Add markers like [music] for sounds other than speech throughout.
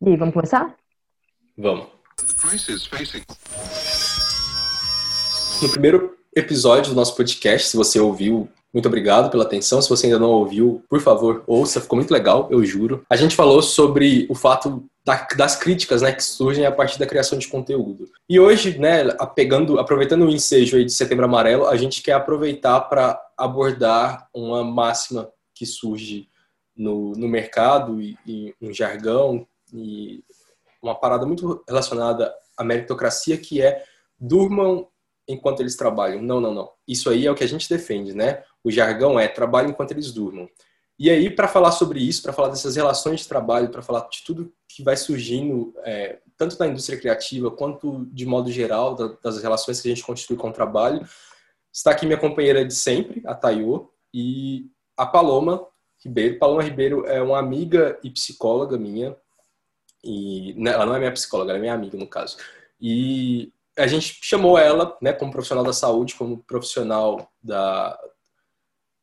E aí, vamos começar? Vamos. No primeiro episódio do nosso podcast, se você ouviu, muito obrigado pela atenção. Se você ainda não ouviu, por favor, ouça, ficou muito legal, eu juro. A gente falou sobre o fato das críticas né, que surgem a partir da criação de conteúdo. E hoje, né, pegando, aproveitando o ensejo aí de Setembro Amarelo, a gente quer aproveitar para abordar uma máxima que surge no, no mercado e, e um jargão e uma parada muito relacionada à meritocracia que é durmam enquanto eles trabalham. Não, não, não. Isso aí é o que a gente defende, né? O jargão é trabalho enquanto eles durmam. E aí, para falar sobre isso, para falar dessas relações de trabalho, para falar de tudo que vai surgindo, é, tanto na indústria criativa quanto de modo geral, da, das relações que a gente constitui com o trabalho, está aqui minha companheira de sempre, a Tayô, e a Paloma Ribeiro. Paloma Ribeiro é uma amiga e psicóloga minha, e né, ela não é minha psicóloga, ela é minha amiga, no caso. E a gente chamou ela, né, como profissional da saúde, como profissional da,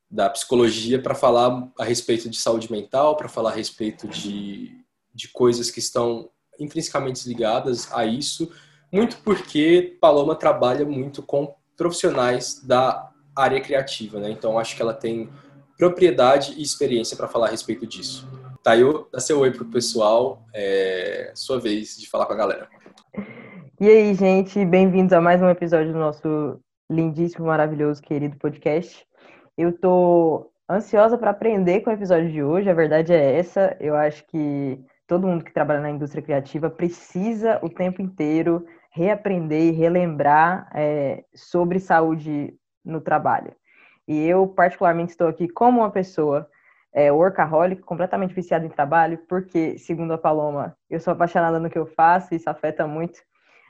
da psicologia, para falar a respeito de saúde mental, para falar a respeito de, de coisas que estão intrinsecamente ligadas a isso, muito porque Paloma trabalha muito com profissionais da área criativa, né? Então acho que ela tem propriedade e experiência para falar a respeito disso. Tayo, dá seu oi pro pessoal. É sua vez de falar com a galera. E aí, gente, bem-vindos a mais um episódio do nosso lindíssimo, maravilhoso, querido podcast. Eu tô ansiosa para aprender com o episódio de hoje, a verdade é essa. Eu acho que todo mundo que trabalha na indústria criativa precisa o tempo inteiro reaprender e relembrar é, sobre saúde no trabalho. E eu, particularmente, estou aqui como uma pessoa é, workaholic, completamente viciado em trabalho, porque, segundo a Paloma, eu sou apaixonada no que eu faço e isso afeta muito.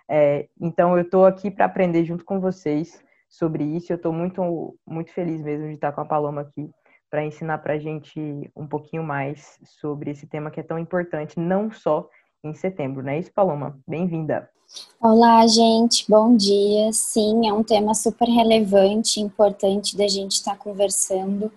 É, então, eu estou aqui para aprender junto com vocês sobre isso. Eu estou muito, muito feliz mesmo de estar com a Paloma aqui para ensinar para a gente um pouquinho mais sobre esse tema que é tão importante, não só em setembro, não é isso, Paloma? Bem-vinda! Olá, gente, bom dia. Sim, é um tema super relevante, importante da gente estar tá conversando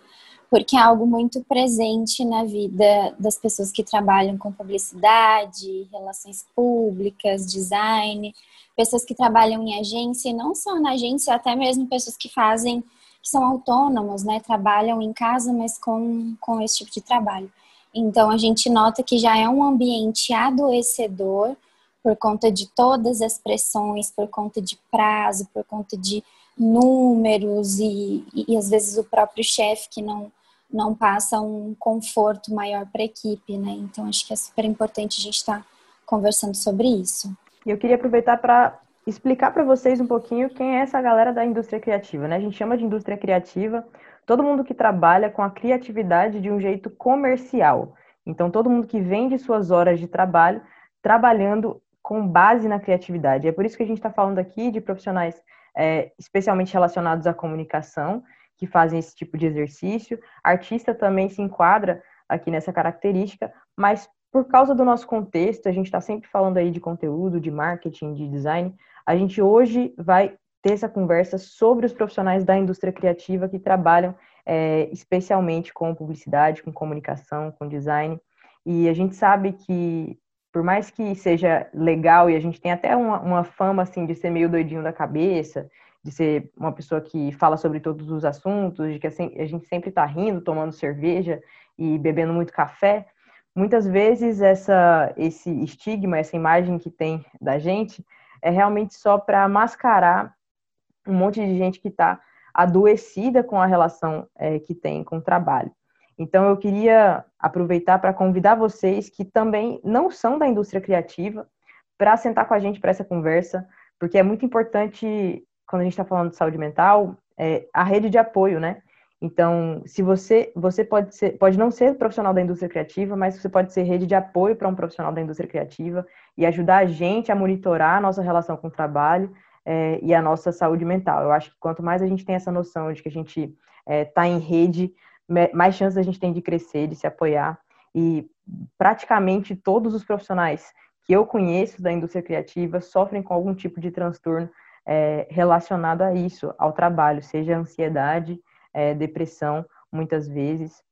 porque é algo muito presente na vida das pessoas que trabalham com publicidade, relações públicas, design, pessoas que trabalham em agência, e não só na agência, até mesmo pessoas que fazem, que são autônomos, né, trabalham em casa, mas com, com esse tipo de trabalho. Então, a gente nota que já é um ambiente adoecedor por conta de todas as pressões, por conta de prazo, por conta de números e, e, e às vezes o próprio chefe que não não passa um conforto maior para a equipe, né? Então acho que é super importante a gente estar tá conversando sobre isso. E eu queria aproveitar para explicar para vocês um pouquinho quem é essa galera da indústria criativa, né? A gente chama de indústria criativa todo mundo que trabalha com a criatividade de um jeito comercial. Então todo mundo que vende suas horas de trabalho trabalhando com base na criatividade. É por isso que a gente está falando aqui de profissionais é, especialmente relacionados à comunicação que fazem esse tipo de exercício. Artista também se enquadra aqui nessa característica, mas por causa do nosso contexto, a gente está sempre falando aí de conteúdo, de marketing, de design. A gente hoje vai ter essa conversa sobre os profissionais da indústria criativa que trabalham é, especialmente com publicidade, com comunicação, com design. E a gente sabe que, por mais que seja legal e a gente tem até uma, uma fama assim de ser meio doidinho da cabeça, de ser uma pessoa que fala sobre todos os assuntos, de que assim, a gente sempre está rindo, tomando cerveja e bebendo muito café. Muitas vezes essa, esse estigma, essa imagem que tem da gente é realmente só para mascarar um monte de gente que está adoecida com a relação é, que tem com o trabalho. Então, eu queria aproveitar para convidar vocês que também não são da indústria criativa para sentar com a gente para essa conversa, porque é muito importante quando a gente está falando de saúde mental, é a rede de apoio, né? Então, se você você pode ser pode não ser profissional da indústria criativa, mas você pode ser rede de apoio para um profissional da indústria criativa e ajudar a gente a monitorar a nossa relação com o trabalho é, e a nossa saúde mental. Eu acho que quanto mais a gente tem essa noção de que a gente está é, tá em rede, mais chances a gente tem de crescer, de se apoiar. E praticamente todos os profissionais que eu conheço da indústria criativa sofrem com algum tipo de transtorno é, relacionado a isso, ao trabalho, seja ansiedade, é, depressão, muitas vezes.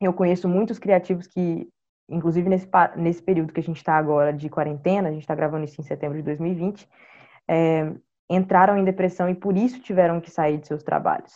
Eu conheço muitos criativos que inclusive nesse, nesse período que a gente está agora de quarentena, a gente está gravando isso em setembro de 2020, é, entraram em depressão e por isso tiveram que sair de seus trabalhos,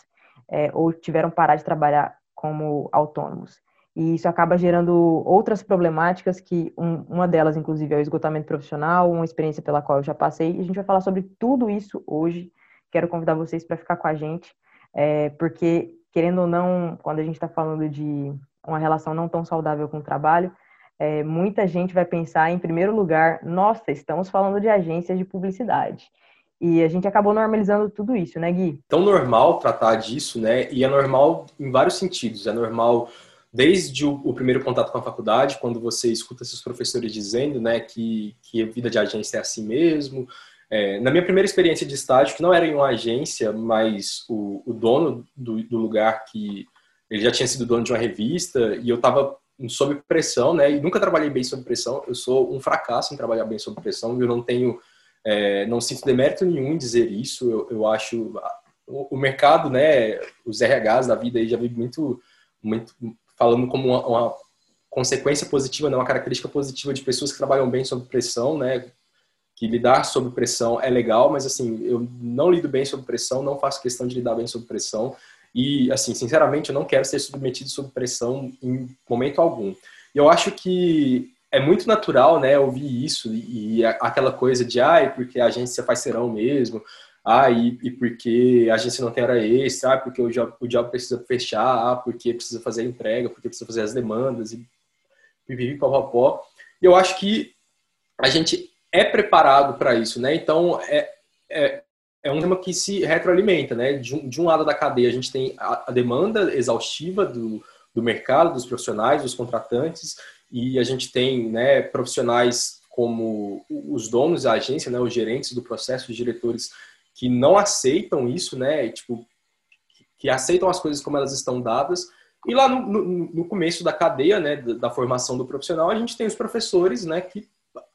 é, ou tiveram que parar de trabalhar como autônomos. E isso acaba gerando outras problemáticas, que um, uma delas, inclusive, é o esgotamento profissional, uma experiência pela qual eu já passei. E a gente vai falar sobre tudo isso hoje. Quero convidar vocês para ficar com a gente, é, porque, querendo ou não, quando a gente está falando de uma relação não tão saudável com o trabalho, é, muita gente vai pensar, em primeiro lugar, nossa, estamos falando de agências de publicidade. E a gente acabou normalizando tudo isso, né, Gui? Tão normal tratar disso, né? E é normal em vários sentidos. É normal desde o, o, primeiro contato com a faculdade, quando você escuta seus professores dizendo, né, que, que a vida de agência é assim mesmo. É, na minha primeira experiência de estágio, que não era em uma agência, mas o, o dono do, do lugar que ele já tinha sido dono de uma revista e eu estava sob pressão, né? E nunca trabalhei bem sob pressão. Eu sou um fracasso em trabalhar bem sob pressão. Eu não tenho, é, não sinto demérito nenhum em dizer isso. Eu, eu acho o, o, mercado, né? Os RHs da vida aí já vi muito, muito falando como uma, uma consequência positiva, né? Uma característica positiva de pessoas que trabalham bem sob pressão, né? Que lidar sob pressão é legal, mas assim, eu não lido bem sob pressão, não faço questão de lidar bem sob pressão. E, assim, sinceramente, eu não quero ser submetido sob pressão em momento algum. E eu acho que é muito natural, né, ouvir isso e, aquela coisa de, ai, porque a agência faz serão mesmo, ah, e, e, porque a agência não tem hora extra, ah, porque o job, o job precisa fechar, ah, porque precisa fazer a entrega, porque precisa fazer as demandas e pipipi, pó. Eu acho que a gente é preparado para isso, né? Então, é, é, é um tema que se retroalimenta, né? De um, de um lado da cadeia, a gente tem a, a demanda exaustiva do, do mercado, dos profissionais, dos contratantes, e a gente tem né, profissionais como os donos da agência, né, os gerentes do processo, os diretores que não aceitam isso, né, tipo, que aceitam as coisas como elas estão dadas. E lá no, no, no começo da cadeia, né, da, da, formação do profissional, a gente tem os professores, né, que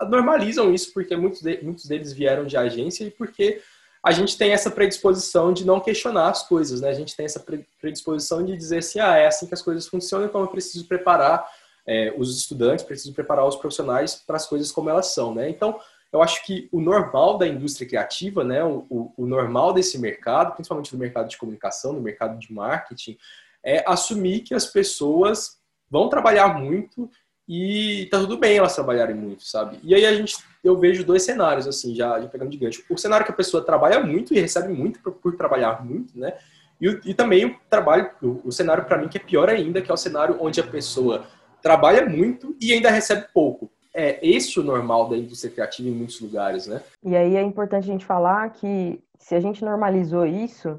normalizam isso porque muitos, de, muitos deles vieram de agência e porque a gente tem essa predisposição de não questionar as coisas, né? A gente tem essa predisposição de dizer assim, ah, é assim que as coisas funcionam, então eu preciso preparar é, os estudantes, preciso preparar os profissionais para as coisas como elas são, né? Então, eu acho que o normal da indústria criativa, né, o, o, o normal desse mercado, principalmente do mercado de comunicação, do mercado de marketing, é assumir que as pessoas vão trabalhar muito e tá tudo bem elas trabalharem muito, sabe? E aí a gente, eu vejo dois cenários, assim, já, já pegando de gancho. O cenário que a pessoa trabalha muito e recebe muito por, por trabalhar muito, né? E, e também o trabalho, o, o cenário para mim que é pior ainda, que é o cenário onde a pessoa trabalha muito e ainda recebe pouco. É esse o normal da indústria criativa em muitos lugares, né? E aí é importante a gente falar que se a gente normalizou isso,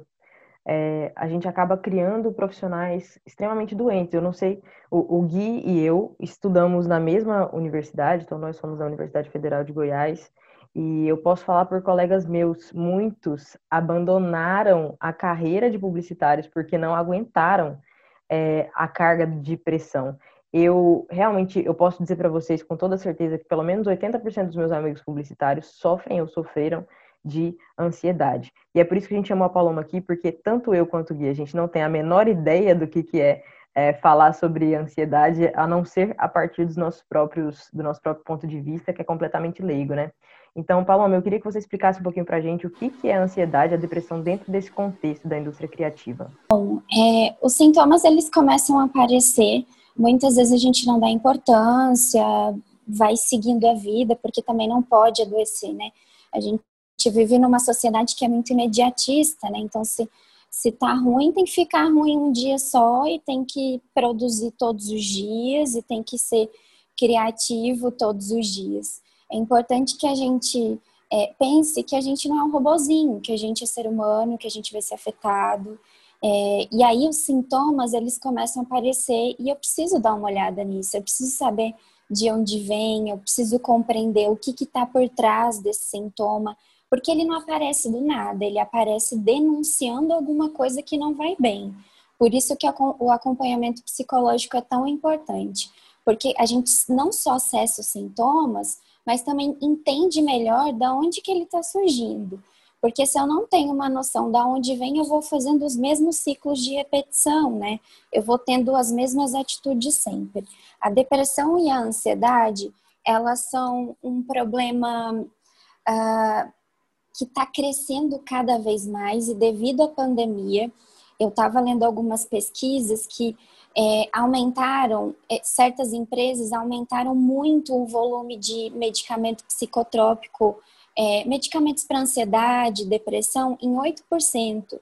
é, a gente acaba criando profissionais extremamente doentes. Eu não sei, o, o, Gui e eu estudamos na mesma universidade, então nós somos da Universidade Federal de Goiás, e eu posso falar por colegas meus, muitos abandonaram a carreira de publicitários porque não aguentaram é, a carga de pressão. Eu realmente, eu posso dizer para vocês com toda certeza que pelo menos 80% dos meus amigos publicitários sofrem ou sofreram de ansiedade. E é por isso que a gente chamou a Paloma aqui, porque tanto eu quanto o Gui, a gente não tem a menor ideia do que, que é, é falar sobre ansiedade, a não ser a partir dos nossos próprios, do nosso próprio ponto de vista, que é completamente leigo, né? Então, Paloma, eu queria que você explicasse um pouquinho para a gente o que, que é a ansiedade, a depressão dentro desse contexto da indústria criativa. Bom, é, os sintomas eles começam a aparecer. Muitas vezes a gente não dá importância, vai seguindo a vida, porque também não pode adoecer, né? A gente vive numa sociedade que é muito imediatista, né? Então, se, se tá ruim, tem que ficar ruim um dia só e tem que produzir todos os dias e tem que ser criativo todos os dias. É importante que a gente é, pense que a gente não é um robozinho, que a gente é ser humano, que a gente vai ser afetado. É, e aí os sintomas, eles começam a aparecer e eu preciso dar uma olhada nisso, eu preciso saber de onde vem, eu preciso compreender o que está por trás desse sintoma, porque ele não aparece do nada, ele aparece denunciando alguma coisa que não vai bem. Por isso que o acompanhamento psicológico é tão importante, porque a gente não só acessa os sintomas, mas também entende melhor da onde que ele está surgindo. Porque se eu não tenho uma noção de onde vem, eu vou fazendo os mesmos ciclos de repetição, né? Eu vou tendo as mesmas atitudes sempre. A depressão e a ansiedade, elas são um problema uh, que está crescendo cada vez mais e devido à pandemia, eu estava lendo algumas pesquisas que é, aumentaram, é, certas empresas aumentaram muito o volume de medicamento psicotrópico, é, medicamentos para ansiedade, depressão, em 8%,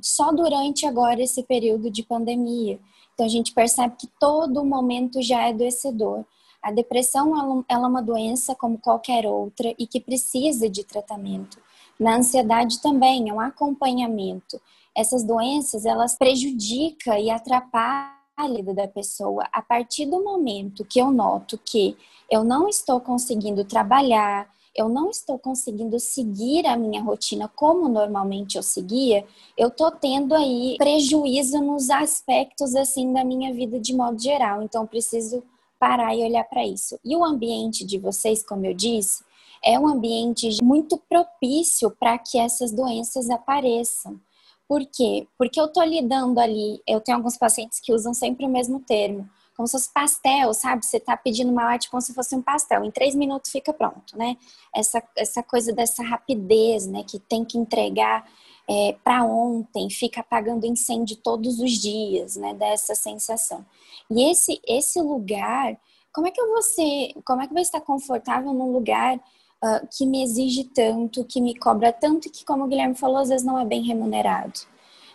só durante agora esse período de pandemia. Então a gente percebe que todo momento já é adoecedor. A depressão ela é uma doença como qualquer outra e que precisa de tratamento. Na ansiedade também é um acompanhamento. Essas doenças, elas prejudicam e atrapalham a vida da pessoa a partir do momento que eu noto que eu não estou conseguindo trabalhar, eu não estou conseguindo seguir a minha rotina como normalmente eu seguia, eu estou tendo aí prejuízo nos aspectos assim da minha vida de modo geral. Então, preciso parar e olhar para isso. E o ambiente de vocês, como eu disse, é um ambiente muito propício para que essas doenças apareçam. Por quê? Porque eu estou lidando ali, eu tenho alguns pacientes que usam sempre o mesmo termo, como se fosse pastel, sabe? Você está pedindo uma arte como se fosse um pastel, em três minutos fica pronto, né? Essa, essa coisa dessa rapidez, né? Que tem que entregar é, para ontem, fica apagando incêndio todos os dias, né? Dessa sensação. E esse, esse lugar, como é que eu vou como é que eu vou estar confortável num lugar uh, que me exige tanto, que me cobra tanto e que, como o Guilherme falou, às vezes não é bem remunerado.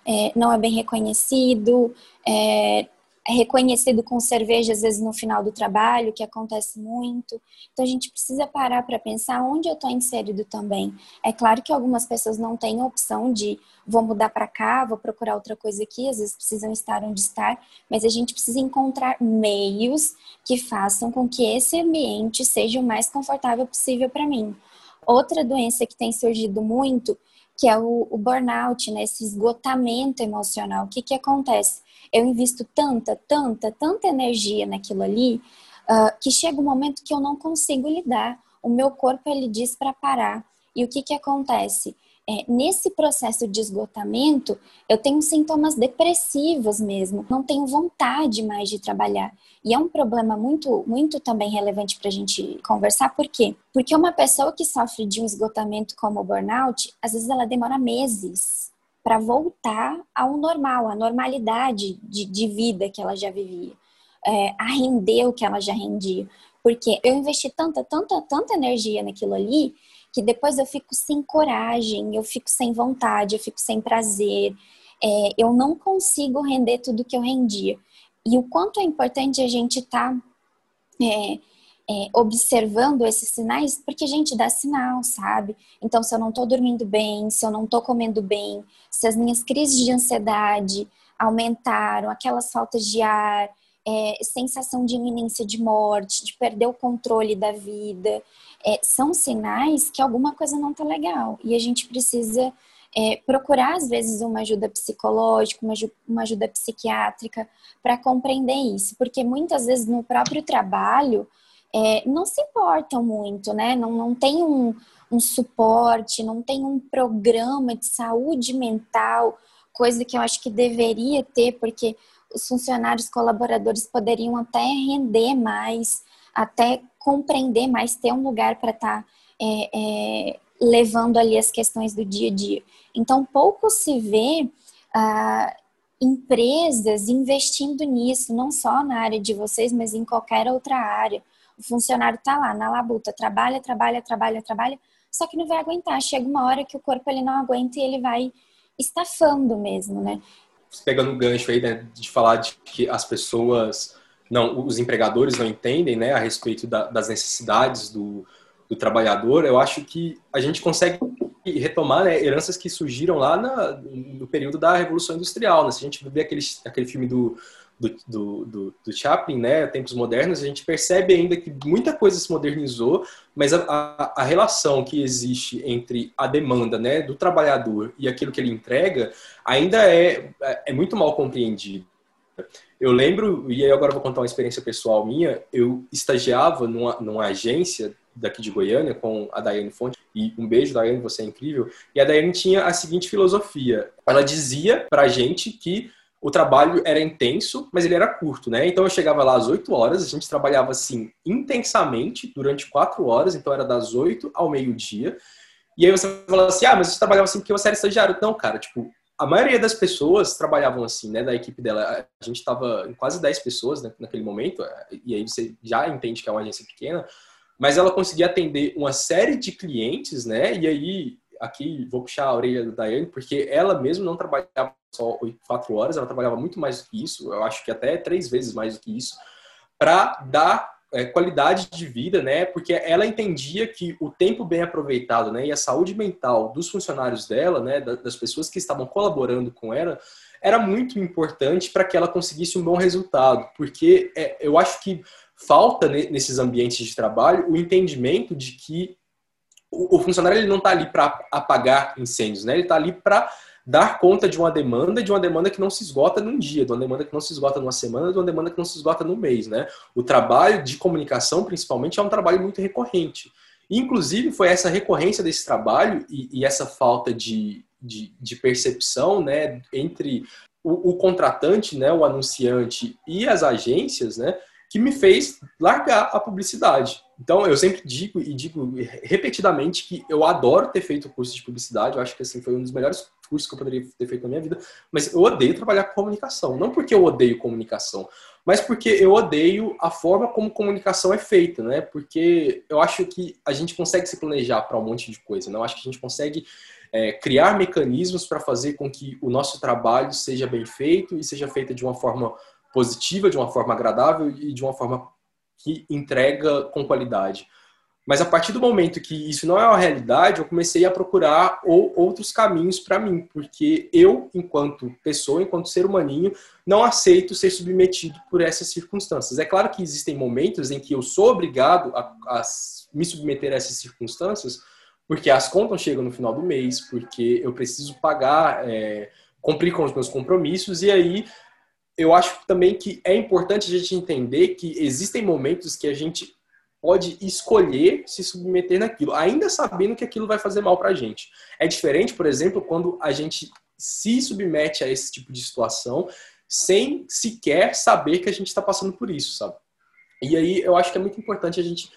É, não é bem reconhecido, é reconhecido com cerveja, às vezes no final do trabalho, que acontece muito. Então a gente precisa parar para pensar onde eu estou inserido também. É claro que algumas pessoas não têm a opção de vou mudar para cá, vou procurar outra coisa aqui, às vezes precisam estar onde estar, mas a gente precisa encontrar meios que façam com que esse ambiente seja o mais confortável possível para mim. Outra doença que tem surgido muito, que é o, o burnout, né? esse esgotamento emocional. O que, que acontece? eu invisto tanta, tanta, tanta energia naquilo ali, uh, que chega um momento que eu não consigo lidar. O meu corpo ele diz para parar. E o que que acontece? É, nesse processo de esgotamento, eu tenho sintomas depressivos mesmo, não tenho vontade mais de trabalhar. E é um problema muito, muito também relevante para a gente conversar, por quê? Porque uma pessoa que sofre de um esgotamento como o burnout, às vezes ela demora meses para voltar ao normal, à normalidade de, de, vida que ela já vivia, é, a render o que ela já rendia. Porque eu investi tanta, tanta, tanta energia naquilo ali que depois eu fico sem coragem, eu fico sem vontade, eu fico sem prazer, é, eu não consigo render tudo que eu rendia. E o quanto é importante a gente estar tá, é, é, observando esses sinais, porque a gente dá sinal, sabe? Então, se eu não tô dormindo bem, se eu não tô comendo bem, se as minhas crises de ansiedade aumentaram, aquelas faltas de ar, é, sensação de iminência de morte, de perder o controle da vida, é, são sinais que alguma coisa não tá legal e a gente precisa é, procurar às vezes uma ajuda psicológica, uma, uma ajuda psiquiátrica para compreender isso, porque muitas vezes no próprio trabalho é, não se importam muito, né? Não, não tem um, um suporte, não tem um programa de saúde mental, coisa que eu acho que deveria ter, porque os funcionários colaboradores poderiam até render mais, até compreender mais, ter um lugar para estar tá, é, é, levando ali as questões do dia a dia. Então, pouco se vê ah, empresas investindo nisso, não só na área de vocês, mas em qualquer outra área. O funcionário está lá na labuta, trabalha, trabalha, trabalha, trabalha, só que não vai aguentar. Chega uma hora que o corpo ele não aguenta e ele vai estafando mesmo, né? Pegando o gancho aí, né, de falar de que as pessoas, não, os empregadores não entendem, né, a respeito da, das necessidades do, do trabalhador, eu acho que a gente consegue retomar né, heranças que surgiram lá na, no período da Revolução Industrial. Né? Se a gente vê aquele, aquele filme do do, do, do, do, Chaplin, né, tempos modernos, a gente percebe ainda que muita coisa se modernizou, mas a, a, a, relação que existe entre a demanda né, do trabalhador e aquilo que ele entrega ainda é, é muito mal compreendido. Eu lembro, e aí agora vou contar uma experiência pessoal minha, eu estagiava numa, numa agência daqui de Goiânia com a Daiane Fonte, e um beijo, Daiane, você é incrível. E a Daiane tinha a seguinte filosofia. Ela dizia pra gente que o trabalho era intenso, mas ele era curto, né? Então eu chegava lá às 8 horas, a gente trabalhava assim intensamente durante 4 horas, então era das 8 ao meio-dia. E aí você fala assim: "Ah, mas você trabalhava assim porque você era estagiário". Não, cara, tipo, a maioria das pessoas trabalhavam assim, né, da equipe dela. A gente estava em quase 10 pessoas né, naquele momento, e aí você já entende que é uma agência pequena, mas ela conseguia atender uma série de clientes, né? E aí aqui vou puxar a orelha da Daiane, porque ela mesmo não trabalhava só quatro horas, ela trabalhava muito mais do que isso, eu acho que até três vezes mais do que isso, para dar é, qualidade de vida, né? Porque ela entendia que o tempo bem aproveitado, né, e a saúde mental dos funcionários dela, né, das pessoas que estavam colaborando com ela, era muito importante para que ela conseguisse um bom resultado, porque é, eu acho que falta nesses ambientes de trabalho o entendimento de que o, funcionário ele não está ali para apagar incêndios, né? Ele está ali para dar conta de uma demanda, de uma demanda que não se esgota num dia, de uma demanda que não se esgota numa semana, de uma demanda que não se esgota num mês, né? O trabalho de comunicação, principalmente, é um trabalho muito recorrente. Inclusive, foi essa recorrência desse trabalho e, e essa falta de, de, de, percepção né, entre o, o, contratante, né, o anunciante e as agências, né, que me fez largar a publicidade. Então, eu sempre digo e digo repetidamente que eu adoro ter feito o curso de publicidade. Eu acho que assim foi um dos melhores cursos que eu poderia ter feito na minha vida. Mas eu odeio trabalhar com comunicação. Não porque eu odeio comunicação, mas porque eu odeio a forma como comunicação é feita, né? Porque eu acho que a gente consegue se planejar para um monte de coisa. Não né? acho que a gente consegue é, criar mecanismos para fazer com que o nosso trabalho seja bem feito e seja feito de uma forma positiva, de uma forma agradável e de uma forma que entrega com qualidade. Mas a partir do momento que isso não é uma realidade, eu comecei a procurar outros caminhos para mim, porque eu, enquanto pessoa, enquanto ser humaninho, não aceito ser submetido por essas circunstâncias. É claro que existem momentos em que eu sou obrigado a, a me submeter a essas circunstâncias, porque as contas chegam no final do mês, porque eu preciso pagar, é, cumprir com os meus compromissos, e aí eu acho também que é importante a gente entender que existem momentos que a gente pode escolher se submeter naquilo, ainda sabendo que aquilo vai fazer mal para a gente. É diferente, por exemplo, quando a gente se submete a esse tipo de situação sem sequer saber que a gente está passando por isso, sabe? E aí eu acho que é muito importante a gente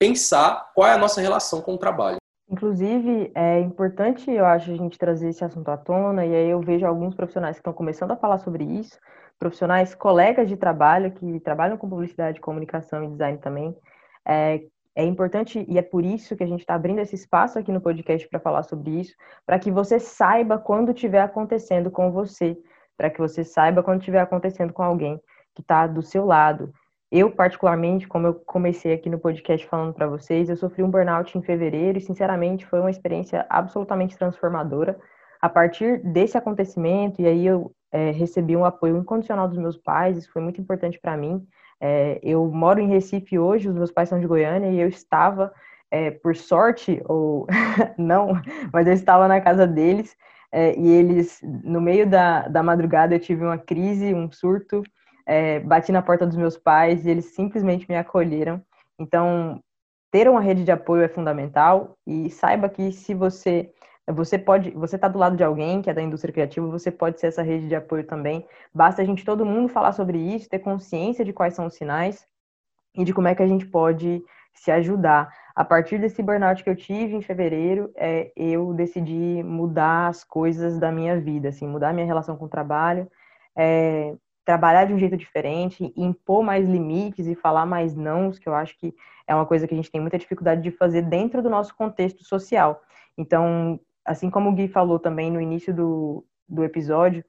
pensar qual é a nossa relação com o trabalho. Inclusive, é importante, eu acho, a gente trazer esse assunto à tona, e aí eu vejo alguns profissionais que estão começando a falar sobre isso, profissionais, colegas de trabalho que trabalham com publicidade, comunicação e design também. É, é importante e é por isso que a gente está abrindo esse espaço aqui no podcast para falar sobre isso, para que você saiba quando estiver acontecendo com você, para que você saiba quando estiver acontecendo com alguém que está do seu lado. Eu, particularmente, como eu comecei aqui no podcast falando para vocês, eu sofri um burnout em fevereiro e, sinceramente, foi uma experiência absolutamente transformadora. A partir desse acontecimento, e aí eu é, recebi um apoio incondicional dos meus pais, isso foi muito importante para mim. É, eu moro em Recife hoje, os meus pais são de Goiânia, e eu estava, é, por sorte, ou [laughs] não, mas eu estava na casa deles, é, e eles, no meio da, da madrugada, eu tive uma crise, um surto, é, bati na porta dos meus pais e eles simplesmente me acolheram. Então, ter uma rede de apoio é fundamental, e saiba que se você você pode, você está do lado de alguém que é da indústria criativa, você pode ser essa rede de apoio também. Basta a gente todo mundo falar sobre isso, ter consciência de quais são os sinais e de como é que a gente pode se ajudar. A partir desse burnout que eu tive em fevereiro, é, eu decidi mudar as coisas da minha vida, assim, mudar minha relação com o trabalho, é, trabalhar de um jeito diferente, impor mais limites e falar mais nãos, que eu acho que é uma coisa que a gente tem muita dificuldade de fazer dentro do nosso contexto social. Então, assim como o Gui falou também no início do, do episódio,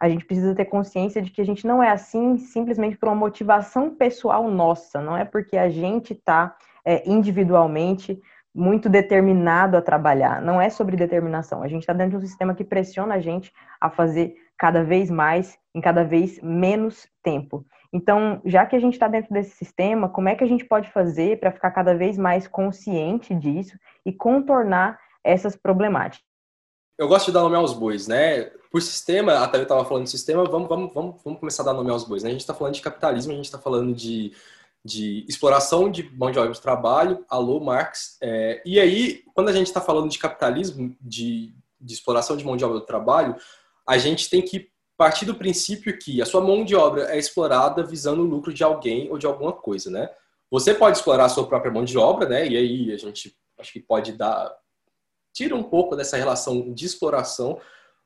a gente precisa ter consciência de que a gente não é assim simplesmente por uma motivação pessoal nossa, não é porque a gente está é, individualmente muito determinado a trabalhar, não é sobre determinação. A gente está dentro de um sistema que pressiona a gente a fazer cada vez mais em cada vez menos tempo. Então, já que a gente está dentro desse sistema, como é que a gente pode fazer para ficar cada vez mais consciente disso e contornar essas problemáticas. Eu gosto de dar nome aos bois, né? Por sistema, até eu estava falando de sistema, vamos, vamos, vamos, vamos começar a dar nome aos bois. Né? A gente está falando de capitalismo, a gente está falando de, de exploração de mão de obra de trabalho, alô Marx. É, e aí, quando a gente está falando de capitalismo, de, de exploração de mão de obra do trabalho, a gente tem que partir do princípio que a sua mão de obra é explorada visando o lucro de alguém ou de alguma coisa, né? Você pode explorar a sua própria mão de obra, né? E aí a gente acho que pode dar tira um pouco dessa relação de exploração.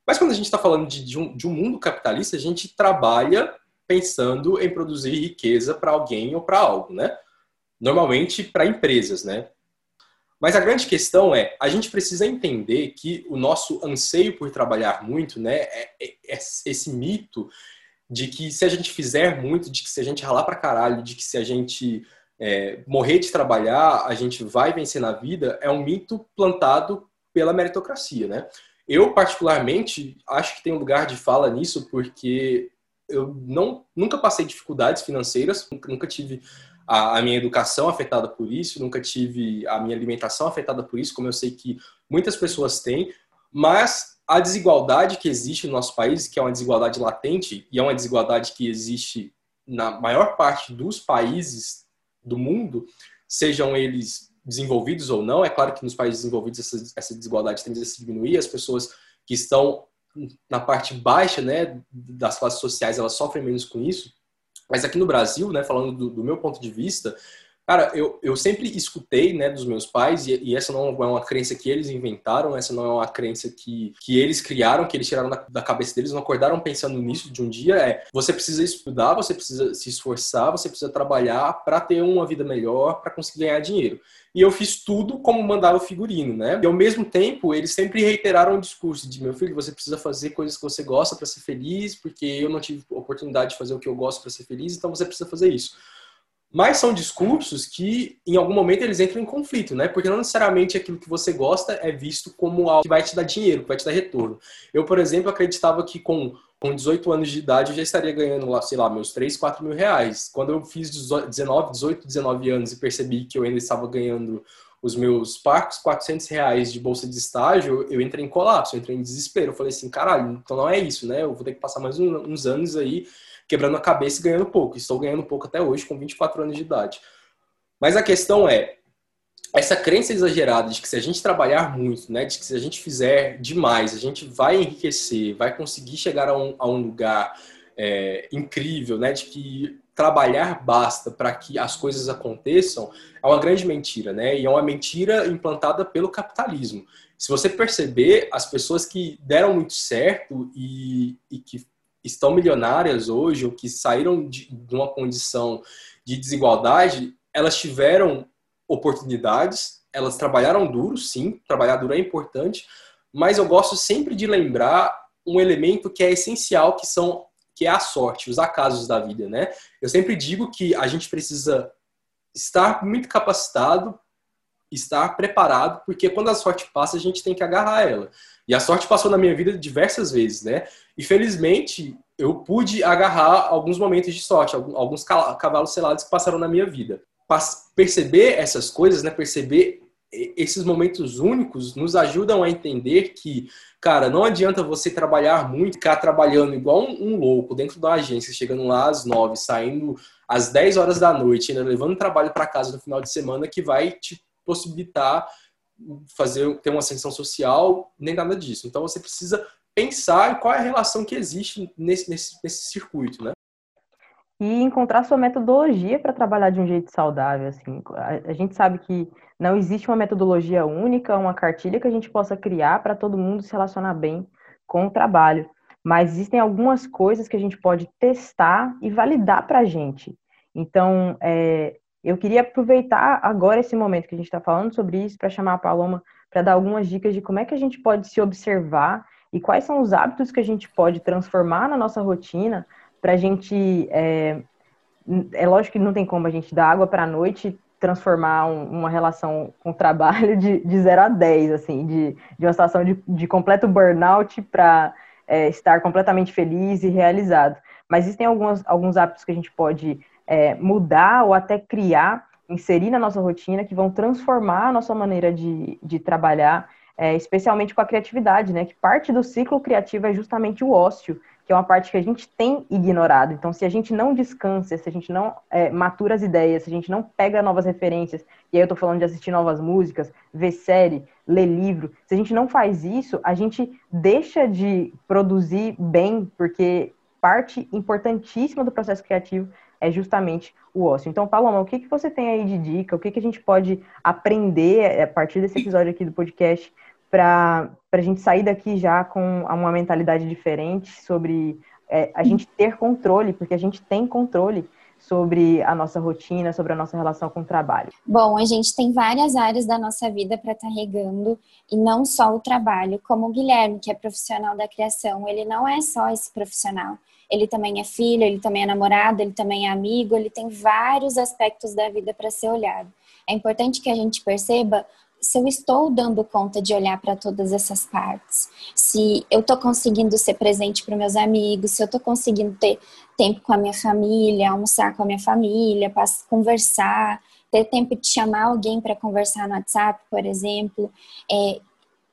Mas quando a gente está falando de, de, um, de um mundo capitalista, a gente trabalha pensando em produzir riqueza para alguém ou para algo, né? Normalmente para empresas, né? Mas a grande questão é, a gente precisa entender que o nosso anseio por trabalhar muito, né, é, é, é esse mito de que se a gente fizer muito, de que se a gente ralar para caralho, de que se a gente é, morrer de trabalhar, a gente vai vencer na vida, é um mito plantado pela meritocracia, né? Eu, particularmente, acho que tem um lugar de fala nisso, porque eu não, nunca passei dificuldades financeiras, nunca tive a, a, minha educação afetada por isso, nunca tive a minha alimentação afetada por isso, como eu sei que muitas pessoas têm, mas a desigualdade que existe no nosso país, que é uma desigualdade latente, e é uma desigualdade que existe na maior parte dos países do mundo, sejam eles desenvolvidos ou não. É claro que nos países desenvolvidos essa, essa desigualdade tende a se diminuir, as pessoas que estão na parte baixa né, das classes sociais, elas sofrem menos com isso. Mas aqui no Brasil, né, falando do, do meu ponto de vista, Cara, eu, eu sempre escutei, né, dos meus pais, e, e, essa não é uma crença que eles inventaram, essa não é uma crença que, que eles criaram, que eles tiraram da, da cabeça deles, não acordaram pensando nisso de um dia, é você precisa estudar, você precisa se esforçar, você precisa trabalhar para ter uma vida melhor, para conseguir ganhar dinheiro. E eu fiz tudo como mandava o figurino, né? E ao mesmo tempo, eles sempre reiteraram o discurso de meu filho, você precisa fazer coisas que você gosta para ser feliz, porque eu não tive oportunidade de fazer o que eu gosto para ser feliz, então você precisa fazer isso. Mas são discursos que, em algum momento, eles entram em conflito, né? Porque não necessariamente aquilo que você gosta é visto como algo que vai te dar dinheiro, que vai te dar retorno. Eu, por exemplo, acreditava que com, com 18 anos de idade eu já estaria ganhando, sei lá, meus 3, 4 mil reais. Quando eu fiz 19, 18, 19 anos e percebi que eu ainda estava ganhando os meus parcos 400 reais de bolsa de estágio, eu entrei em colapso, eu entrei em desespero. Eu falei assim, caralho, então não é isso, né? Eu vou ter que passar mais uns anos aí quebrando a cabeça e ganhando pouco. Estou ganhando pouco até hoje, com 24 anos de idade. Mas a questão é, essa crença exagerada de que se a gente trabalhar muito, né, de que se a gente fizer demais, a gente vai enriquecer, vai conseguir chegar a um, a um lugar é, incrível, né, de que trabalhar basta para que as coisas aconteçam, é uma grande mentira, né? E é uma mentira implantada pelo capitalismo. Se você perceber, as pessoas que deram muito certo e, e que estão milionárias hoje ou que saíram de, de uma condição de desigualdade, elas tiveram oportunidades, elas trabalharam duro, sim, trabalhar duro é importante, mas eu gosto sempre de lembrar um elemento que é essencial, que são que é a sorte, os acasos da vida, né? Eu sempre digo que a gente precisa estar muito capacitado, estar preparado, porque quando a sorte passa, a gente tem que agarrar ela. E a sorte passou na minha vida diversas vezes, né? E felizmente eu pude agarrar alguns momentos de sorte, alguns cavalos selados que passaram na minha vida. Perceber essas coisas, né? Perceber esses momentos únicos nos ajudam a entender que, cara, não adianta você trabalhar muito, ficar trabalhando igual um, um louco dentro da agência, chegando lá às nove, saindo às dez horas da noite, ainda levando trabalho para casa no final de semana, que vai te possibilitar fazer ter uma ascensão social, nem nada disso. Então você precisa pensar qual é a relação que existe nesse, nesse, nesse circuito, né? E encontrar sua metodologia para trabalhar de um jeito saudável, assim. A, a gente sabe que não existe uma metodologia única, uma cartilha que a gente possa criar para todo mundo se relacionar bem com o trabalho. Mas existem algumas coisas que a gente pode testar e validar para a gente. Então, é, eu queria aproveitar agora esse momento que a gente está falando sobre isso para chamar a Paloma para dar algumas dicas de como é que a gente pode se observar e quais são os hábitos que a gente pode transformar na nossa rotina para a gente. É, é lógico que não tem como a gente dar água para a noite transformar um, uma relação com o trabalho de, de 0 a 10, assim, de, de uma situação de, de completo burnout para é, estar completamente feliz e realizado. Mas existem algumas, alguns hábitos que a gente pode é, mudar ou até criar, inserir na nossa rotina, que vão transformar a nossa maneira de, de trabalhar, é, especialmente com a criatividade, né? Que parte do ciclo criativo é justamente o ócio, que é uma parte que a gente tem ignorado. Então, se a gente não descansa, se a gente não é, matura as ideias, se a gente não pega novas referências, e aí eu tô falando de assistir novas músicas, ver série, ler livro, se a gente não faz isso, a gente deixa de produzir bem, porque parte importantíssima do processo criativo é justamente o ócio. Então, Paloma, o que, que você tem aí de dica? O que, que a gente pode aprender é, a partir desse episódio aqui do podcast para a gente sair daqui já com uma mentalidade diferente sobre é, a gente ter controle, porque a gente tem controle sobre a nossa rotina, sobre a nossa relação com o trabalho? Bom, a gente tem várias áreas da nossa vida para estar tá regando e não só o trabalho, como o Guilherme, que é profissional da criação, ele não é só esse profissional. Ele também é filho, ele também é namorado, ele também é amigo, ele tem vários aspectos da vida para ser olhado. É importante que a gente perceba se eu estou dando conta de olhar para todas essas partes, se eu estou conseguindo ser presente para meus amigos, se eu estou conseguindo ter tempo com a minha família, almoçar com a minha família, conversar, ter tempo de chamar alguém para conversar no WhatsApp, por exemplo, é,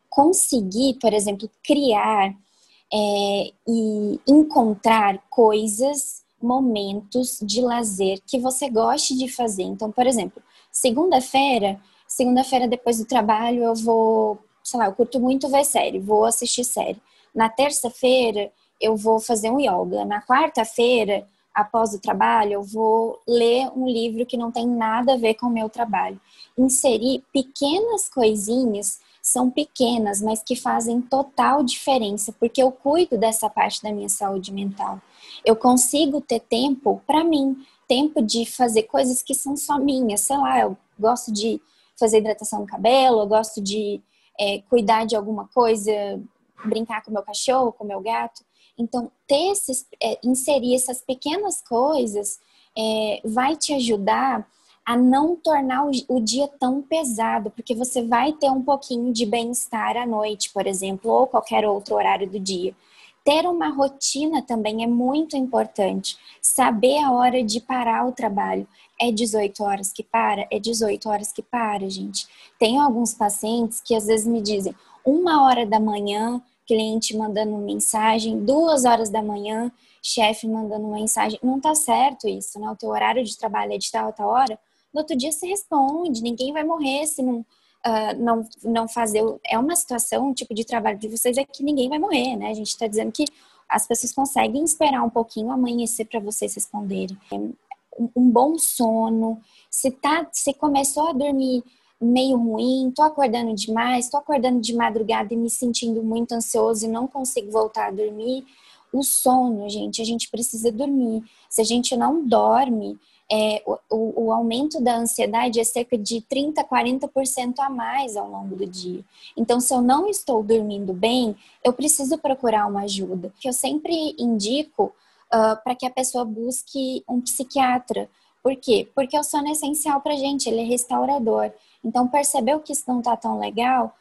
conseguir, por exemplo, criar é, e encontrar coisas, momentos de lazer que você goste de fazer. Então, por exemplo, segunda-feira Segunda-feira, depois do trabalho, eu vou, sei lá, eu curto muito ver série, vou assistir série. Na terça-feira, eu vou fazer um yoga. Na quarta-feira, após o trabalho, eu vou ler um livro que não tem nada a ver com o meu trabalho. Inserir pequenas coisinhas são pequenas, mas que fazem total diferença, porque eu cuido dessa parte da minha saúde mental. Eu consigo ter tempo para mim, tempo de fazer coisas que são só minhas. Sei lá, eu gosto de fazer hidratação no cabelo, eu gosto de é, cuidar de alguma coisa, brincar com meu cachorro, com meu gato. Então, ter esses, é, inserir essas pequenas coisas é, vai te ajudar a não tornar o, dia tão pesado, porque você vai ter um pouquinho de bem-estar à noite, por exemplo, ou qualquer outro horário do dia. Ter uma rotina também é muito importante. Saber a hora de parar o trabalho. É 18 horas que para? É 18 horas que para, gente. Tem alguns pacientes que às vezes me dizem uma hora da manhã, cliente mandando mensagem, duas horas da manhã, chefe mandando mensagem. Não tá certo isso, né? O teu horário de trabalho é de tal a tal hora. No outro dia você responde, ninguém vai morrer se não uh, não, não fazer. É uma situação, um tipo de trabalho de vocês é que ninguém vai morrer, né? A gente está dizendo que as pessoas conseguem esperar um pouquinho amanhecer para vocês responderem. Um, um, bom sono. Se, tá, se começou a dormir meio ruim, tô acordando demais, tô acordando de madrugada e me sentindo muito ansioso e não consigo voltar a dormir. O sono, gente, a gente precisa dormir. Se a gente não dorme, é, o, o, aumento da ansiedade é cerca de 30%, 40% a mais ao longo do dia. Então, se eu não estou dormindo bem, eu preciso procurar uma ajuda. Eu sempre indico uh, para que a pessoa busque um psiquiatra. Por quê? Porque o sono é essencial para gente, ele é restaurador. Então, percebeu que isso não está tão legal,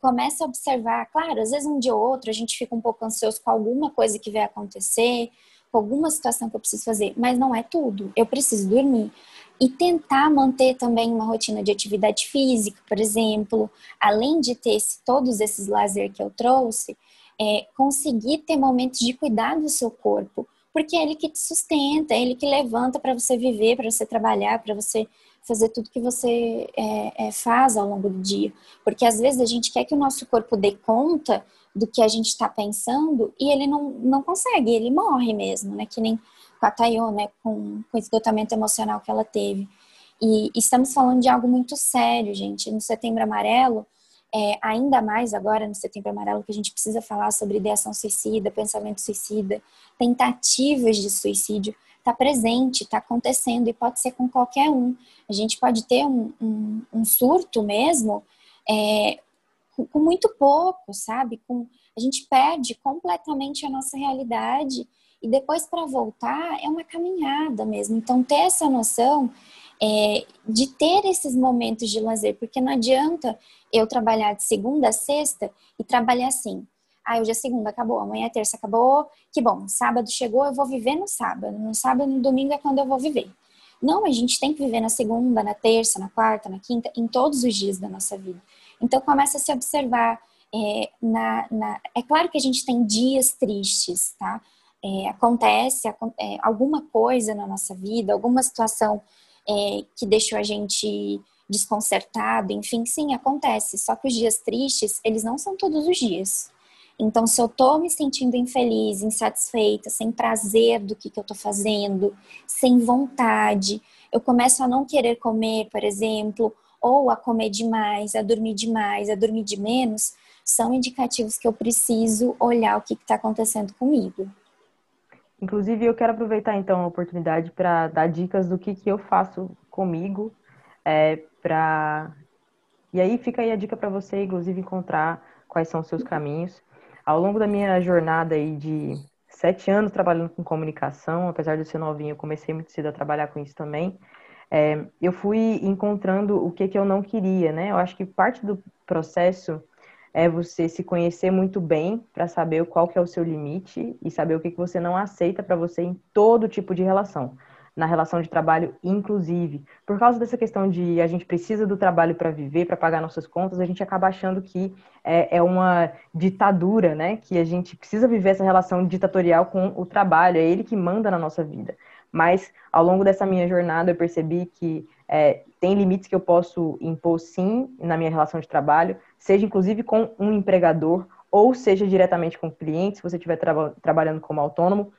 começa a observar. Claro, às vezes um dia ou outro a gente fica um pouco ansioso com alguma coisa que vai acontecer, com alguma situação que eu preciso fazer, mas não é tudo. Eu preciso dormir. E tentar manter também uma rotina de atividade física, por exemplo, além de ter esse, todos esses lazer que eu trouxe, é, conseguir ter momentos de cuidar do seu corpo, porque é ele que te sustenta, é ele que levanta para você viver, para você trabalhar, para você fazer tudo que você é, é, faz ao longo do dia. Porque às vezes a gente quer que o nosso corpo dê conta do que a gente está pensando e ele não, não consegue, ele morre mesmo, né? Que nem com a Tayo, né? Com, com o esgotamento emocional que ela teve. E, estamos falando de algo muito sério, gente. No Setembro Amarelo, é, ainda mais agora no Setembro Amarelo, que a gente precisa falar sobre ideação suicida, pensamento suicida, tentativas de suicídio, está presente, está acontecendo e pode ser com qualquer um. A gente pode ter um, um, um surto mesmo é, com, com muito pouco, sabe? Com, a gente perde completamente a nossa realidade e depois para voltar é uma caminhada mesmo. Então ter essa noção é, de ter esses momentos de lazer, porque não adianta eu trabalhar de segunda a sexta e trabalhar assim. Ah, hoje é segunda, acabou. Amanhã é terça, acabou. Que bom, sábado chegou, eu vou viver no sábado. No sábado, no domingo é quando eu vou viver. Não, a gente tem que viver na segunda, na terça, na quarta, na quinta, em todos os dias da nossa vida. Então começa a se observar. É, na, na, é claro que a gente tem dias tristes, tá? é, acontece é, alguma coisa na nossa vida, alguma situação é, que deixou a gente desconcertado, enfim, sim, acontece. Só que os dias tristes, eles não são todos os dias. Então, se eu tô me sentindo infeliz, insatisfeita, sem prazer do que, que eu tô fazendo, sem vontade, eu começo a não querer comer, por exemplo, ou a comer demais, a dormir demais, a dormir de menos, são indicativos que eu preciso olhar o que está acontecendo comigo. Inclusive, eu quero aproveitar então a oportunidade para dar dicas do que, que eu faço comigo, é, para e aí fica aí a dica para você, inclusive, encontrar quais são os seus caminhos. Ao longo da minha jornada aí de sete anos trabalhando com comunicação, apesar de ser novinho, eu comecei muito cedo a trabalhar com isso também. É, eu fui encontrando o que, que eu não queria, né? Eu acho que parte do processo é você se conhecer muito bem para saber qual que é o seu limite e saber o que, que você não aceita para você em todo tipo de relação. Na relação de trabalho, inclusive. Por causa dessa questão de a gente precisa do trabalho para viver, para pagar nossas contas, a gente acaba achando que é, é, uma ditadura, né? Que a gente precisa viver essa relação ditatorial com o trabalho, é ele que manda na nossa vida. Mas ao longo dessa minha jornada eu percebi que é, tem limites que eu posso impor sim na minha relação de trabalho, seja inclusive com um empregador ou seja diretamente com clientes, se você estiver tra trabalhando como autônomo.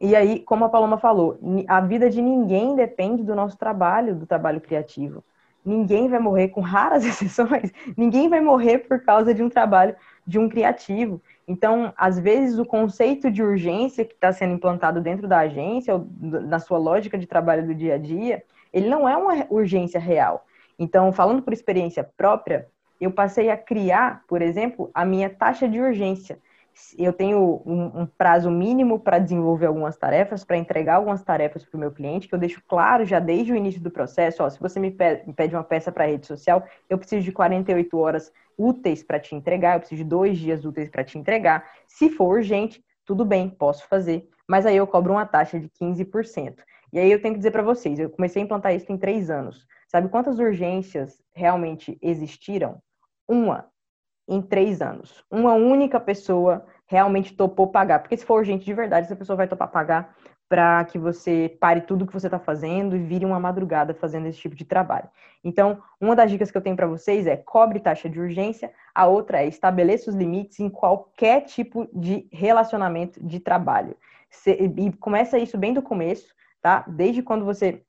E aí, como a Paloma falou, a vida de ninguém depende do nosso trabalho, do trabalho criativo. Ninguém vai morrer, com raras [laughs] exceções, ninguém vai morrer por causa de um trabalho de um criativo. Então, às vezes, o conceito de urgência que está sendo implantado dentro da agência, ou na sua lógica de trabalho do dia a dia, ele não é uma urgência real. Então, falando por experiência própria, eu passei a criar, por exemplo, a minha taxa de urgência. Eu tenho um, um prazo mínimo para desenvolver algumas tarefas, para entregar algumas tarefas para o meu cliente, que eu deixo claro já desde o início do processo. Ó, se você me pede uma peça para rede social, eu preciso de 48 horas úteis para te entregar, eu preciso de dois dias úteis para te entregar. Se for urgente, tudo bem, posso fazer, mas aí eu cobro uma taxa de 15%. E aí eu tenho que dizer para vocês, eu comecei a implantar isso em três anos. Sabe quantas urgências realmente existiram? Uma em três anos. Uma única pessoa realmente topou pagar. Porque se for urgente de verdade, essa pessoa vai topar pagar para que você pare tudo que você está fazendo e vire uma madrugada fazendo esse tipo de trabalho. Então, uma das dicas que eu tenho para vocês é cobre taxa de urgência, a outra é estabeleça os limites em qualquer tipo de relacionamento de trabalho. E começa isso bem do começo, tá? Desde quando você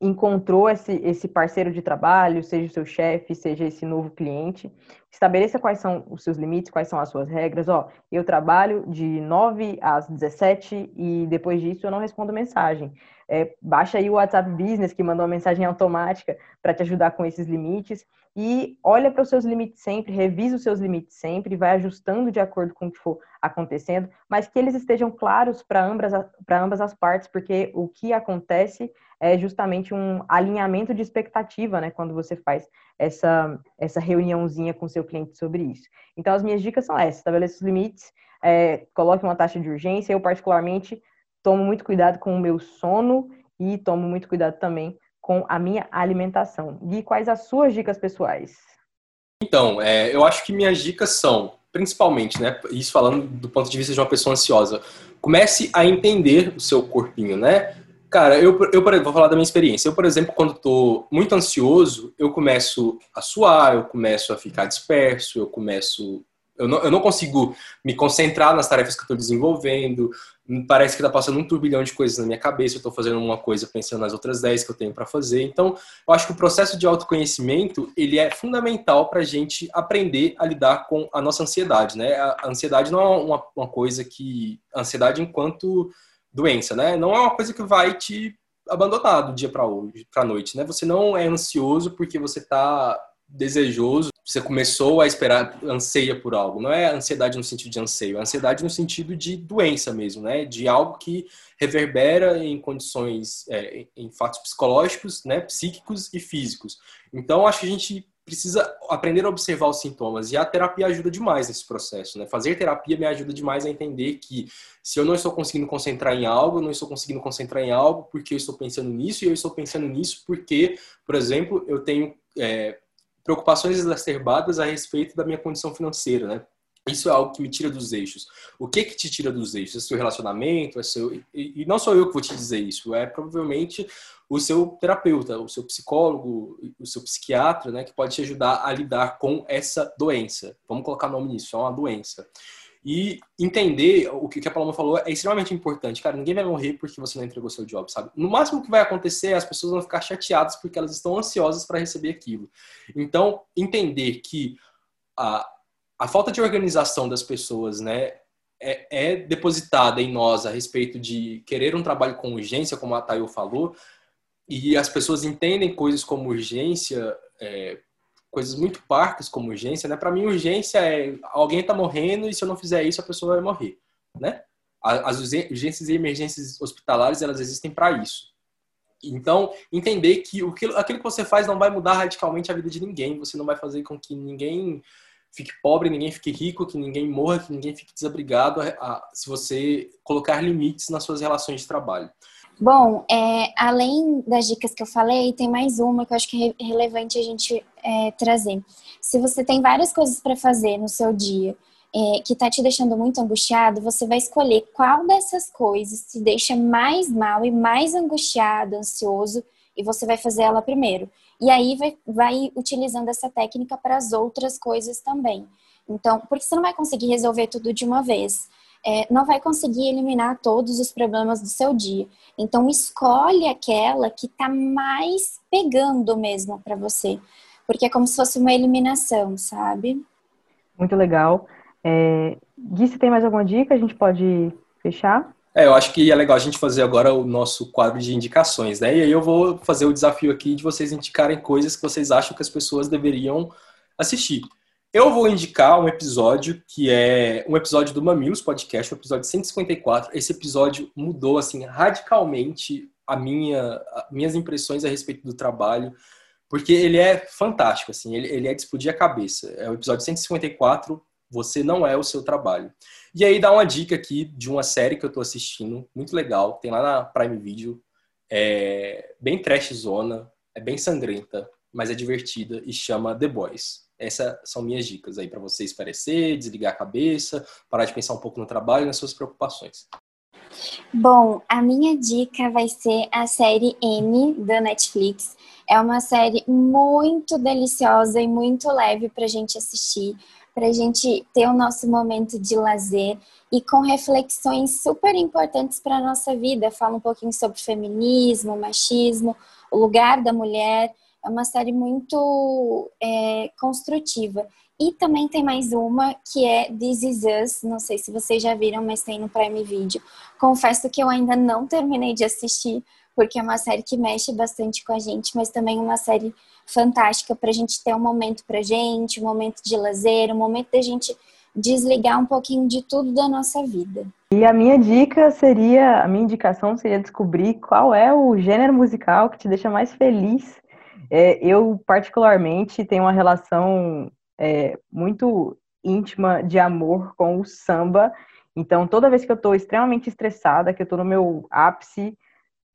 encontrou esse, esse parceiro de trabalho, seja o seu chefe, seja esse novo cliente, estabeleça quais são os seus limites, quais são as suas regras. Ó, eu trabalho de 9 às 17 e depois disso eu não respondo mensagem. É, baixa aí o WhatsApp Business, que manda uma mensagem automática para te ajudar com esses limites. E olha para os seus limites sempre, revisa os seus limites sempre, vai ajustando de acordo com o que for acontecendo, mas que eles estejam claros para ambas, ambas as partes, porque o que acontece é justamente um alinhamento de expectativa, né, quando você faz essa, essa reuniãozinha com seu cliente sobre isso. Então, as minhas dicas são essas: estabeleça os limites, é, coloque uma taxa de urgência. Eu, particularmente, tomo muito cuidado com o meu sono e tomo muito cuidado também com a minha alimentação. Gui, quais as suas dicas pessoais? Então, é, eu acho que minhas dicas são, principalmente, né, isso falando do ponto de vista de uma pessoa ansiosa, comece a entender o seu corpinho, né? Cara, eu, eu vou falar da minha experiência. Eu, por exemplo, quando estou muito ansioso, eu começo a suar, eu começo a ficar disperso, eu começo. Eu não, eu não consigo me concentrar nas tarefas que estou desenvolvendo. Parece que está passando um turbilhão de coisas na minha cabeça. Eu estou fazendo uma coisa pensando nas outras 10 que eu tenho para fazer. Então, eu acho que o processo de autoconhecimento ele é fundamental para a gente aprender a lidar com a nossa ansiedade. Né? A ansiedade não é uma, uma coisa que. A ansiedade enquanto doença, né? Não é uma coisa que vai te abandonar do dia para hoje, para noite, né? Você não é ansioso porque você está desejoso, você começou a esperar, anseia por algo. Não é ansiedade no sentido de anseio, é ansiedade no sentido de doença mesmo, né? De algo que reverbera em condições, é, em fatos psicológicos, né? Psíquicos e físicos. Então, acho que a gente precisa aprender a observar os sintomas e a terapia ajuda demais nesse processo, né? Fazer terapia me ajuda demais a entender que se eu não estou conseguindo concentrar em algo, eu não estou conseguindo concentrar em algo porque eu estou pensando nisso e eu estou pensando nisso porque, por exemplo, eu tenho é, preocupações exacerbadas a respeito da minha condição financeira, né? Isso é algo que me tira dos eixos. O que que te tira dos eixos? É seu relacionamento? É seu... E, não sou eu que vou te dizer isso, é provavelmente o seu terapeuta, o seu psicólogo, o seu psiquiatra, né, que pode te ajudar a lidar com essa doença. Vamos colocar nome nisso, é uma doença. E entender o que a Paloma falou é extremamente importante. Cara, ninguém vai morrer porque você não entregou seu job, sabe? No máximo que vai acontecer, as pessoas vão ficar chateadas porque elas estão ansiosas para receber aquilo. Então, entender que a, a falta de organização das pessoas, né, é, é, depositada em nós a respeito de querer um trabalho com urgência, como a Tayo falou, e as pessoas entendem coisas como urgência, é, coisas muito parcas como urgência, né? Para mim, urgência é alguém está morrendo e se eu não fizer isso, a pessoa vai morrer, né? As urgências e emergências hospitalares, elas existem para isso. Então, entender que aquilo que você faz não vai mudar radicalmente a vida de ninguém, você não vai fazer com que ninguém fique pobre, ninguém fique rico, que ninguém morra, que ninguém fique desabrigado, a, a, se você colocar limites nas suas relações de trabalho. Bom, é, além das dicas que eu falei, tem mais uma que eu acho que é relevante a gente é, trazer. Se você tem várias coisas para fazer no seu dia é, que está te deixando muito angustiado, você vai escolher qual dessas coisas te deixa mais mal e mais angustiado, ansioso, e você vai fazer ela primeiro. E aí vai, vai utilizando essa técnica para as outras coisas também. Então, porque você não vai conseguir resolver tudo de uma vez. É, não vai conseguir eliminar todos os problemas do seu dia. Então, escolhe aquela que está mais pegando mesmo para você. Porque é como se fosse uma eliminação, sabe? Muito legal. É, Gui, se tem mais alguma dica, a gente pode fechar? É, eu acho que é legal a gente fazer agora o nosso quadro de indicações, né? E aí eu vou fazer o desafio aqui de vocês indicarem coisas que vocês acham que as pessoas deveriam assistir. Eu vou indicar um episódio que é um episódio do Mamilos Podcast, o episódio 154. Esse episódio mudou assim radicalmente a minha minhas impressões a respeito do trabalho, porque ele é fantástico assim, ele, ele é de explodir a cabeça. É o episódio 154, você não é o seu trabalho. E aí dá uma dica aqui de uma série que eu tô assistindo, muito legal, tem lá na Prime Video, é bem trash zona, é bem sangrenta, mas é divertida e chama The Boys. Essas são minhas dicas aí para você esparecer, desligar a cabeça, parar de pensar um pouco no trabalho e nas suas preocupações. Bom, a minha dica vai ser a série N da Netflix. É uma série muito deliciosa e muito leve para a gente assistir para a gente ter o nosso momento de lazer e com reflexões super importantes para a nossa vida. Fala um pouquinho sobre feminismo, machismo, o lugar da mulher. É uma série muito é, construtiva. E também tem mais uma que é This Is Us. Não sei se vocês já viram, mas tem no Prime Video. Confesso que eu ainda não terminei de assistir, porque é uma série que mexe bastante com a gente, mas também uma série fantástica para a gente ter um momento para gente, um momento de lazer, um momento da gente desligar um pouquinho de tudo da nossa vida. E a minha dica seria, a minha indicação seria descobrir qual é o gênero musical que te deixa mais feliz. É, eu, particularmente, tenho uma relação é, muito íntima de amor com o samba. Então, toda vez que eu estou extremamente estressada, que eu estou no meu ápice,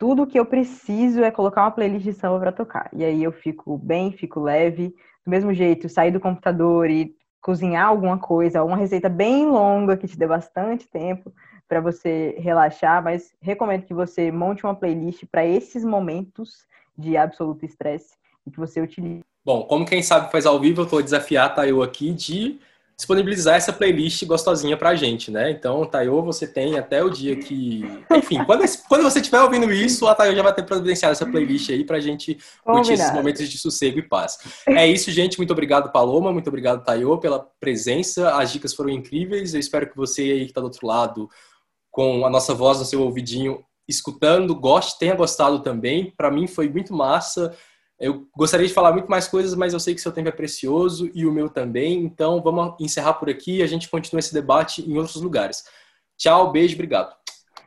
tudo que eu preciso é colocar uma playlist de samba para tocar. E aí eu fico bem, fico leve. Do mesmo jeito, sair do computador e cozinhar alguma coisa, uma receita bem longa que te dê bastante tempo para você relaxar, mas recomendo que você monte uma playlist para esses momentos de absoluto estresse e que você utilize. Bom, como quem sabe faz ao vivo, eu vou desafiar a Tayo aqui de disponibilizar essa playlist gostosinha pra gente, né? Então, Tayo, você tem até o dia que. Enfim, [laughs] quando, quando você estiver ouvindo isso, a Tayo já vai ter providenciado essa playlist aí pra gente curtir esses momentos de sossego e paz. É isso, gente. Muito obrigado, Paloma. Muito obrigado, Tayo, pela presença. As dicas foram incríveis. Eu espero que você aí que tá do outro lado, com a nossa voz no seu ouvidinho, escutando, goste, tenha gostado também. Para mim foi muito massa. Eu gostaria de falar muito mais coisas, mas eu sei que seu tempo é precioso e o meu também. Então vamos encerrar por aqui e a gente continua esse debate em outros lugares. Tchau, beijo, obrigado.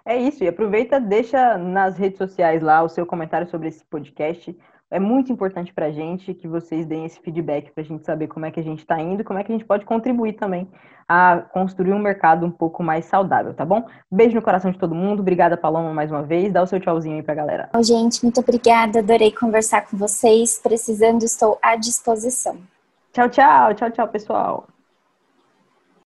É isso, e aproveita, deixa nas redes sociais lá o seu comentário sobre esse podcast. É muito importante para a gente que vocês deem esse feedback para a gente saber como é que a gente está indo e como é que a gente pode contribuir também a construir um mercado um pouco mais saudável, tá bom? Beijo no coração de todo mundo. Obrigada, Paloma, mais uma vez. Dá o seu tchauzinho aí para a galera. Bom, gente, muito obrigada. Adorei conversar com vocês. Precisando, estou à disposição. Tchau, tchau. Tchau, tchau, pessoal.